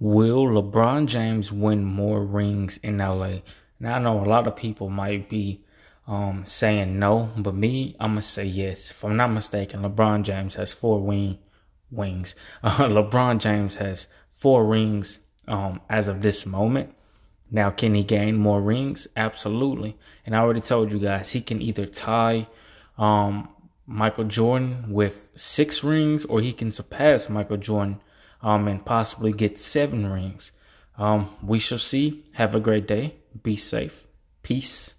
Will LeBron James win more rings in LA? Now I know a lot of people might be um, saying no, but me, I'm gonna say yes. If I'm not mistaken, LeBron James has four wing wings. Uh, LeBron James has four rings um, as of this moment. Now, can he gain more rings? Absolutely. And I already told you guys he can either tie um, Michael Jordan with six rings, or he can surpass Michael Jordan um, and possibly get seven rings. Um, we shall see. Have a great day. Be safe. Peace.